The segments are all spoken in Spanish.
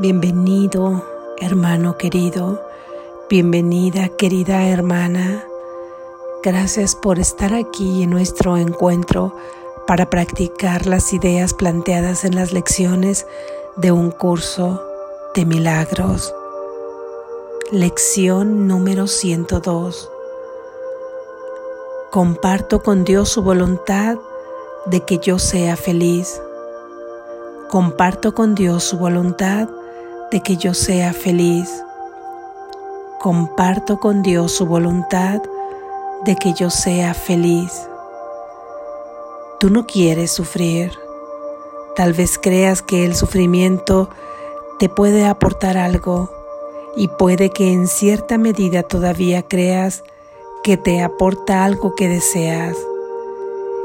Bienvenido, hermano querido. Bienvenida, querida hermana. Gracias por estar aquí en nuestro encuentro para practicar las ideas planteadas en las lecciones de un curso de milagros. Lección número 102. Comparto con Dios su voluntad de que yo sea feliz. Comparto con Dios su voluntad de que yo sea feliz. Comparto con Dios su voluntad de que yo sea feliz. Tú no quieres sufrir. Tal vez creas que el sufrimiento te puede aportar algo y puede que en cierta medida todavía creas que te aporta algo que deseas.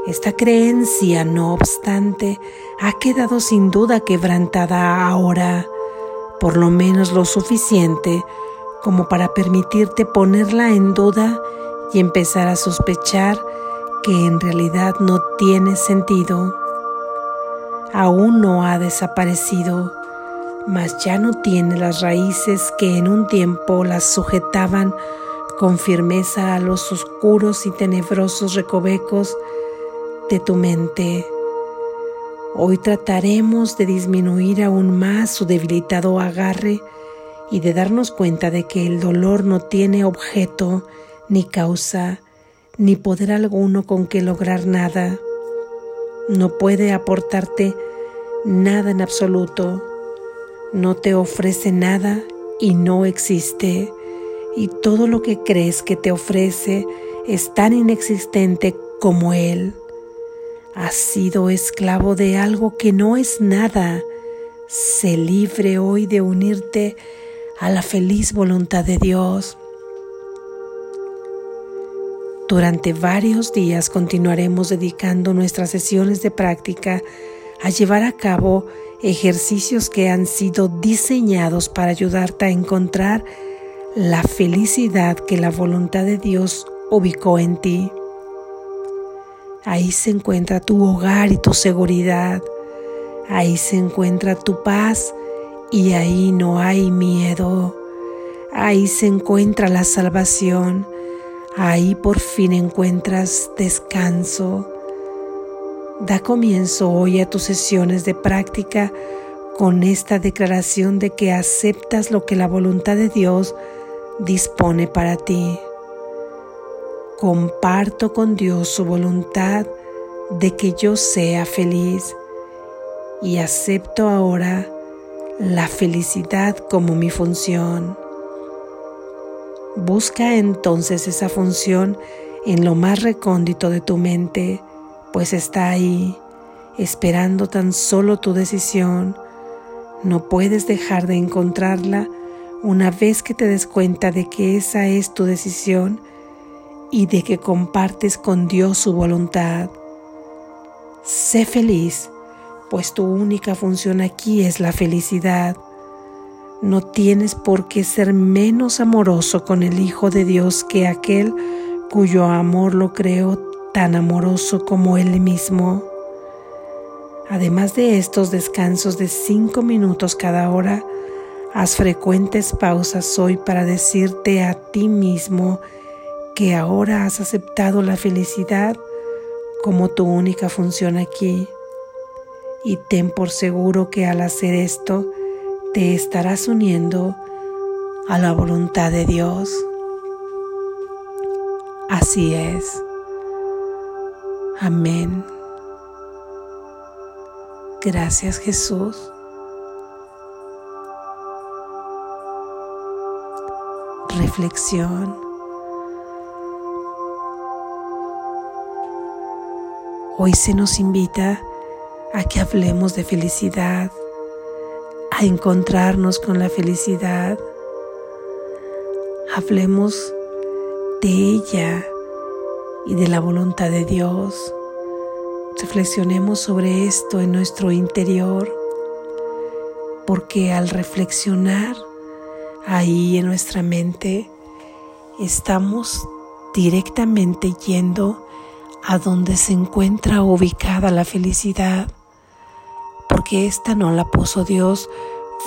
Esta creencia, no obstante, ha quedado sin duda quebrantada ahora por lo menos lo suficiente como para permitirte ponerla en duda y empezar a sospechar que en realidad no tiene sentido. Aún no ha desaparecido, mas ya no tiene las raíces que en un tiempo las sujetaban con firmeza a los oscuros y tenebrosos recovecos de tu mente. Hoy trataremos de disminuir aún más su debilitado agarre y de darnos cuenta de que el dolor no tiene objeto, ni causa, ni poder alguno con que lograr nada. No puede aportarte nada en absoluto. No te ofrece nada y no existe. Y todo lo que crees que te ofrece es tan inexistente como Él. Has sido esclavo de algo que no es nada. Sé libre hoy de unirte a la feliz voluntad de Dios. Durante varios días continuaremos dedicando nuestras sesiones de práctica a llevar a cabo ejercicios que han sido diseñados para ayudarte a encontrar la felicidad que la voluntad de Dios ubicó en ti. Ahí se encuentra tu hogar y tu seguridad. Ahí se encuentra tu paz y ahí no hay miedo. Ahí se encuentra la salvación. Ahí por fin encuentras descanso. Da comienzo hoy a tus sesiones de práctica con esta declaración de que aceptas lo que la voluntad de Dios dispone para ti comparto con Dios su voluntad de que yo sea feliz y acepto ahora la felicidad como mi función. Busca entonces esa función en lo más recóndito de tu mente, pues está ahí, esperando tan solo tu decisión. No puedes dejar de encontrarla una vez que te des cuenta de que esa es tu decisión y de que compartes con Dios su voluntad. Sé feliz, pues tu única función aquí es la felicidad. No tienes por qué ser menos amoroso con el Hijo de Dios que aquel cuyo amor lo creó tan amoroso como Él mismo. Además de estos descansos de cinco minutos cada hora, haz frecuentes pausas hoy para decirte a ti mismo que ahora has aceptado la felicidad como tu única función aquí. Y ten por seguro que al hacer esto te estarás uniendo a la voluntad de Dios. Así es. Amén. Gracias Jesús. Reflexión. Hoy se nos invita a que hablemos de felicidad, a encontrarnos con la felicidad. Hablemos de ella y de la voluntad de Dios. Reflexionemos sobre esto en nuestro interior, porque al reflexionar ahí en nuestra mente, estamos directamente yendo a donde se encuentra ubicada la felicidad, porque esta no la puso Dios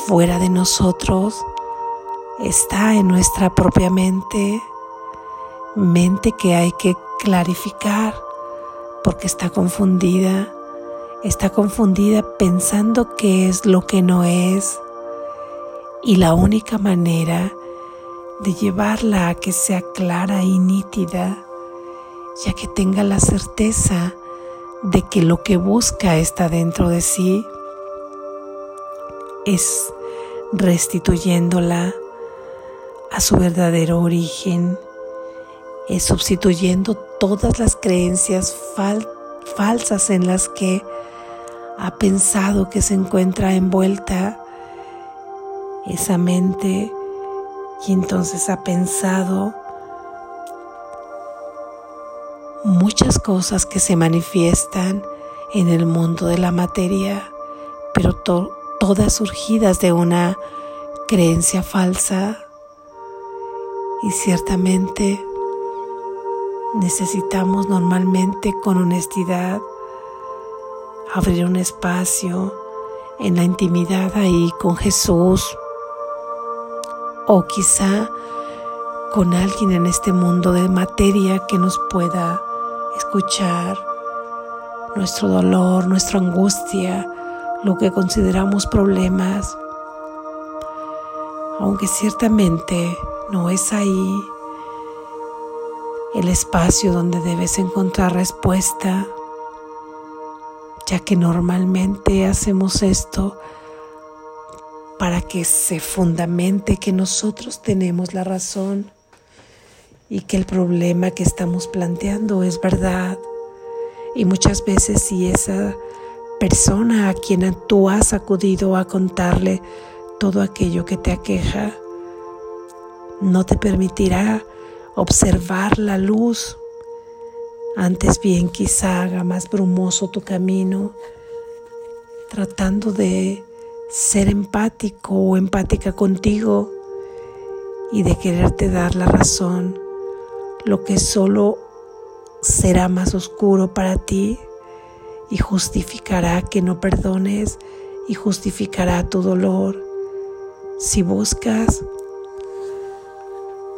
fuera de nosotros, está en nuestra propia mente, mente que hay que clarificar porque está confundida, está confundida pensando que es lo que no es y la única manera de llevarla a que sea clara y nítida, ya que tenga la certeza de que lo que busca está dentro de sí, es restituyéndola a su verdadero origen, es sustituyendo todas las creencias falsas en las que ha pensado que se encuentra envuelta esa mente y entonces ha pensado muchas cosas que se manifiestan en el mundo de la materia, pero todas surgidas de una creencia falsa. Y ciertamente necesitamos normalmente con honestidad abrir un espacio en la intimidad ahí con Jesús o quizá con alguien en este mundo de materia que nos pueda escuchar nuestro dolor, nuestra angustia, lo que consideramos problemas, aunque ciertamente no es ahí el espacio donde debes encontrar respuesta, ya que normalmente hacemos esto para que se fundamente que nosotros tenemos la razón y que el problema que estamos planteando es verdad. Y muchas veces si esa persona a quien tú has acudido a contarle todo aquello que te aqueja, no te permitirá observar la luz, antes bien quizá haga más brumoso tu camino, tratando de ser empático o empática contigo y de quererte dar la razón, lo que solo será más oscuro para ti y justificará que no perdones y justificará tu dolor. Si buscas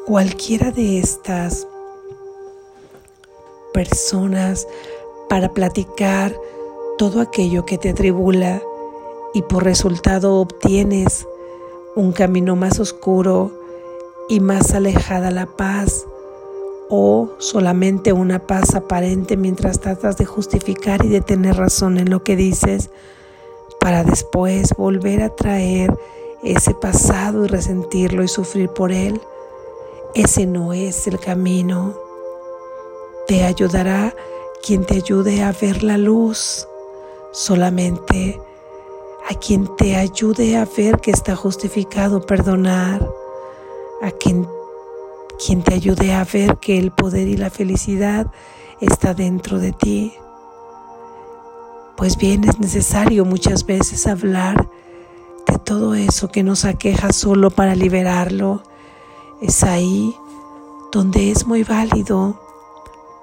cualquiera de estas personas para platicar todo aquello que te atribula, y por resultado obtienes un camino más oscuro y más alejada la paz o solamente una paz aparente mientras tratas de justificar y de tener razón en lo que dices para después volver a traer ese pasado y resentirlo y sufrir por él. Ese no es el camino. Te ayudará quien te ayude a ver la luz. Solamente a quien te ayude a ver que está justificado perdonar, a quien, quien te ayude a ver que el poder y la felicidad está dentro de ti. Pues bien, es necesario muchas veces hablar de todo eso que nos aqueja solo para liberarlo. Es ahí donde es muy válido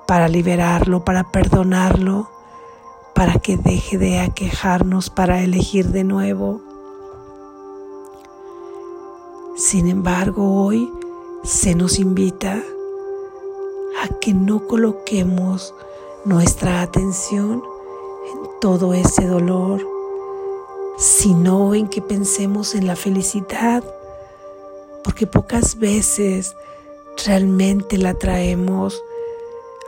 para liberarlo, para perdonarlo para que deje de aquejarnos para elegir de nuevo. Sin embargo, hoy se nos invita a que no coloquemos nuestra atención en todo ese dolor, sino en que pensemos en la felicidad, porque pocas veces realmente la traemos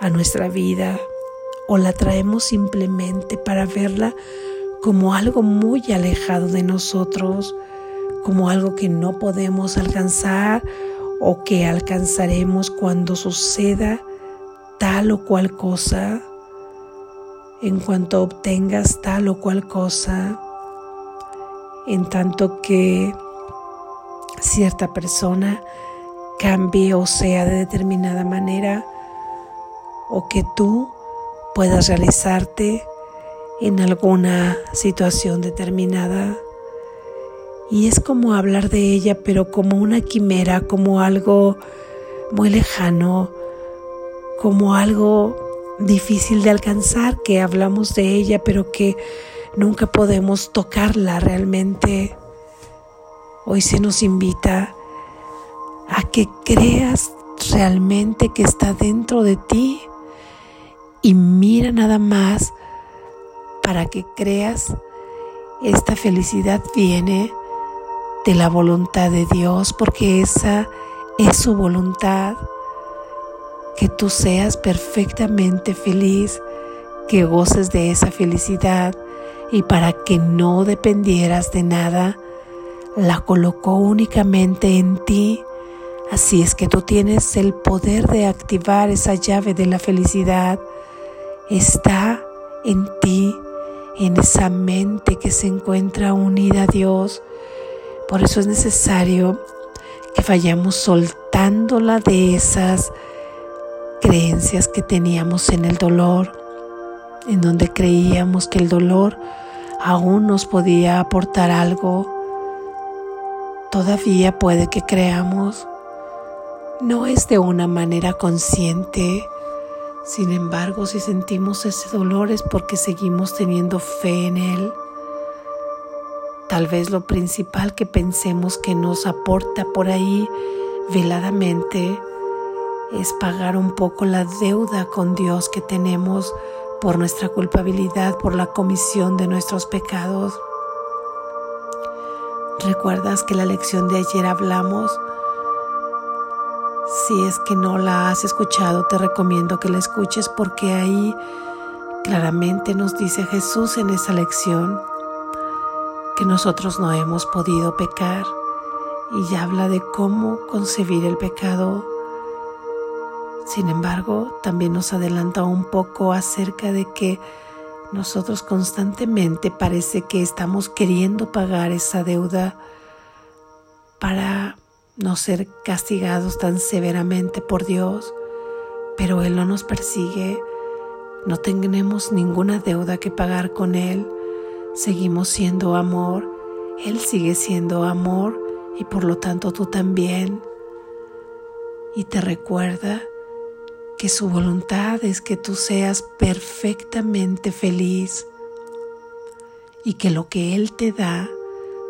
a nuestra vida o la traemos simplemente para verla como algo muy alejado de nosotros, como algo que no podemos alcanzar o que alcanzaremos cuando suceda tal o cual cosa, en cuanto obtengas tal o cual cosa, en tanto que cierta persona cambie o sea de determinada manera, o que tú puedas realizarte en alguna situación determinada. Y es como hablar de ella, pero como una quimera, como algo muy lejano, como algo difícil de alcanzar, que hablamos de ella, pero que nunca podemos tocarla realmente. Hoy se nos invita a que creas realmente que está dentro de ti y mira nada más para que creas esta felicidad viene de la voluntad de Dios porque esa es su voluntad que tú seas perfectamente feliz que goces de esa felicidad y para que no dependieras de nada la colocó únicamente en ti Así es que tú tienes el poder de activar esa llave de la felicidad. Está en ti, en esa mente que se encuentra unida a Dios. Por eso es necesario que vayamos soltándola de esas creencias que teníamos en el dolor, en donde creíamos que el dolor aún nos podía aportar algo. Todavía puede que creamos no es de una manera consciente. Sin embargo, si sentimos ese dolor es porque seguimos teniendo fe en Él. Tal vez lo principal que pensemos que nos aporta por ahí veladamente es pagar un poco la deuda con Dios que tenemos por nuestra culpabilidad, por la comisión de nuestros pecados. ¿Recuerdas que la lección de ayer hablamos si es que no la has escuchado, te recomiendo que la escuches porque ahí claramente nos dice Jesús en esa lección que nosotros no hemos podido pecar. Y ya habla de cómo concebir el pecado. Sin embargo, también nos adelanta un poco acerca de que nosotros constantemente parece que estamos queriendo pagar esa deuda para no ser castigados tan severamente por Dios, pero Él no nos persigue, no tenemos ninguna deuda que pagar con Él, seguimos siendo amor, Él sigue siendo amor y por lo tanto tú también. Y te recuerda que su voluntad es que tú seas perfectamente feliz y que lo que Él te da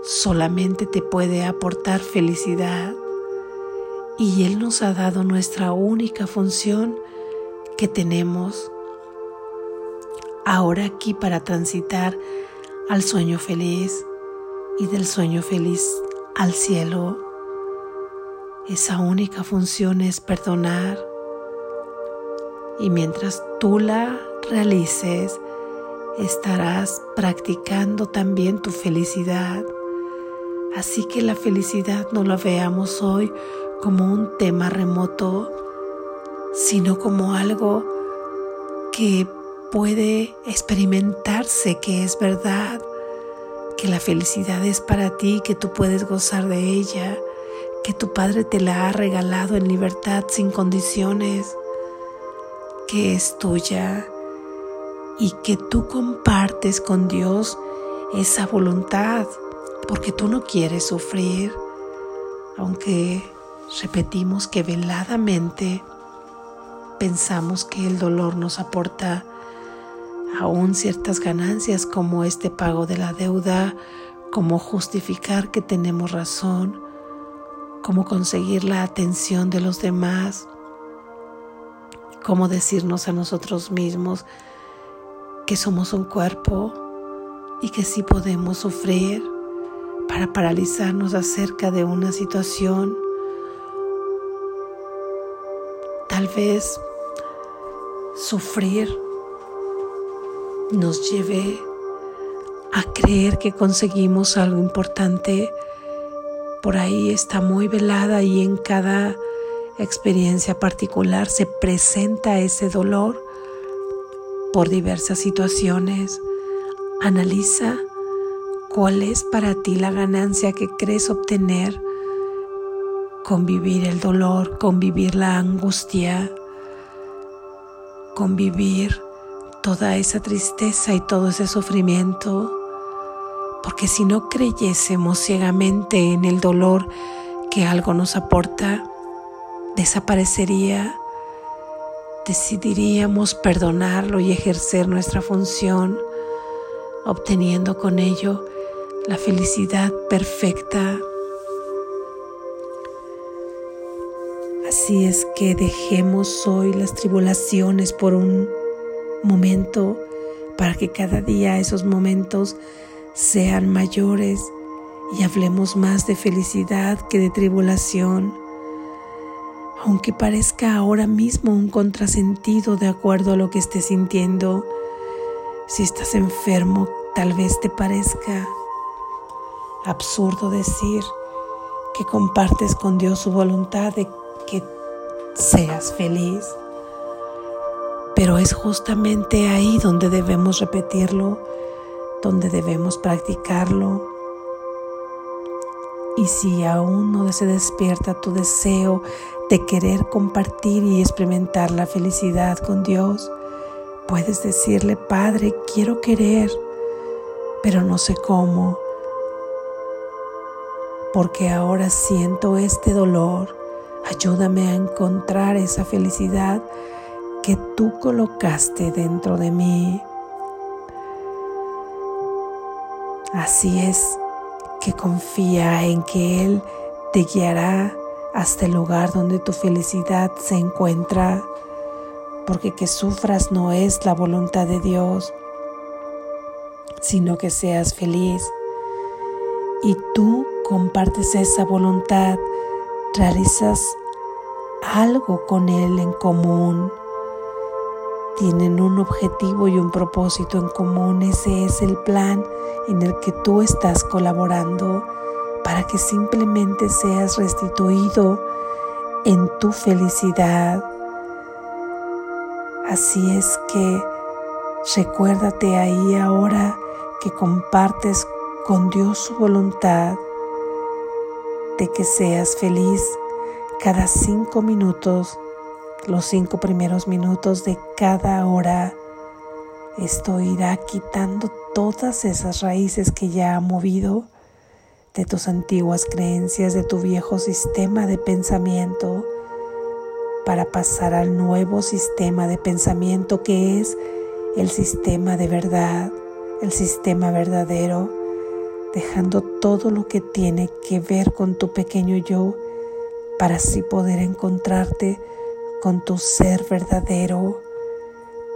solamente te puede aportar felicidad y Él nos ha dado nuestra única función que tenemos ahora aquí para transitar al sueño feliz y del sueño feliz al cielo. Esa única función es perdonar y mientras tú la realices, estarás practicando también tu felicidad Así que la felicidad no la veamos hoy como un tema remoto, sino como algo que puede experimentarse, que es verdad, que la felicidad es para ti, que tú puedes gozar de ella, que tu Padre te la ha regalado en libertad sin condiciones, que es tuya y que tú compartes con Dios esa voluntad porque tú no quieres sufrir, aunque repetimos que veladamente pensamos que el dolor nos aporta aún ciertas ganancias como este pago de la deuda, como justificar que tenemos razón, como conseguir la atención de los demás, como decirnos a nosotros mismos que somos un cuerpo y que sí podemos sufrir para paralizarnos acerca de una situación. Tal vez sufrir nos lleve a creer que conseguimos algo importante. Por ahí está muy velada y en cada experiencia particular se presenta ese dolor por diversas situaciones. Analiza ¿Cuál es para ti la ganancia que crees obtener? Convivir el dolor, convivir la angustia, convivir toda esa tristeza y todo ese sufrimiento, porque si no creyésemos ciegamente en el dolor que algo nos aporta, desaparecería, decidiríamos perdonarlo y ejercer nuestra función, obteniendo con ello la felicidad perfecta. Así es que dejemos hoy las tribulaciones por un momento para que cada día esos momentos sean mayores y hablemos más de felicidad que de tribulación. Aunque parezca ahora mismo un contrasentido de acuerdo a lo que estés sintiendo, si estás enfermo tal vez te parezca absurdo decir que compartes con Dios su voluntad de que seas feliz. Pero es justamente ahí donde debemos repetirlo, donde debemos practicarlo. Y si aún no se despierta tu deseo de querer compartir y experimentar la felicidad con Dios, puedes decirle, Padre, quiero querer, pero no sé cómo, porque ahora siento este dolor Ayúdame a encontrar esa felicidad que tú colocaste dentro de mí. Así es que confía en que Él te guiará hasta el lugar donde tu felicidad se encuentra, porque que sufras no es la voluntad de Dios, sino que seas feliz. Y tú compartes esa voluntad realizas algo con Él en común. Tienen un objetivo y un propósito en común. Ese es el plan en el que tú estás colaborando para que simplemente seas restituido en tu felicidad. Así es que recuérdate ahí ahora que compartes con Dios su voluntad de que seas feliz cada cinco minutos, los cinco primeros minutos de cada hora. Esto irá quitando todas esas raíces que ya ha movido de tus antiguas creencias, de tu viejo sistema de pensamiento, para pasar al nuevo sistema de pensamiento que es el sistema de verdad, el sistema verdadero dejando todo lo que tiene que ver con tu pequeño yo para así poder encontrarte con tu ser verdadero.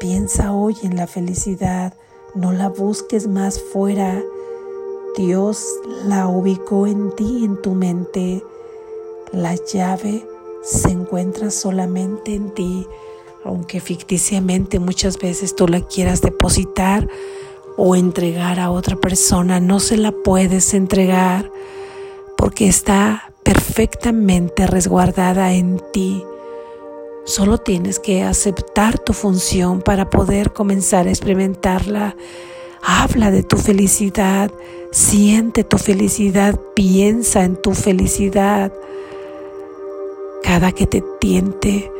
Piensa hoy en la felicidad, no la busques más fuera. Dios la ubicó en ti, en tu mente. La llave se encuentra solamente en ti, aunque ficticiamente muchas veces tú la quieras depositar o entregar a otra persona, no se la puedes entregar porque está perfectamente resguardada en ti. Solo tienes que aceptar tu función para poder comenzar a experimentarla. Habla de tu felicidad, siente tu felicidad, piensa en tu felicidad. Cada que te tiente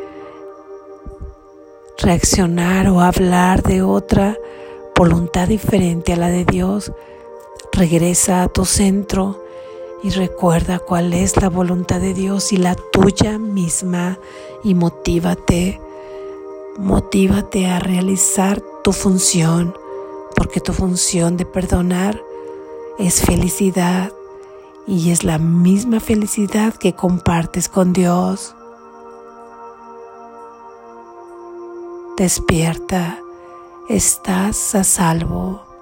reaccionar o hablar de otra, voluntad diferente a la de Dios, regresa a tu centro y recuerda cuál es la voluntad de Dios y la tuya misma y motívate, motívate a realizar tu función, porque tu función de perdonar es felicidad y es la misma felicidad que compartes con Dios. Despierta estás a salvo.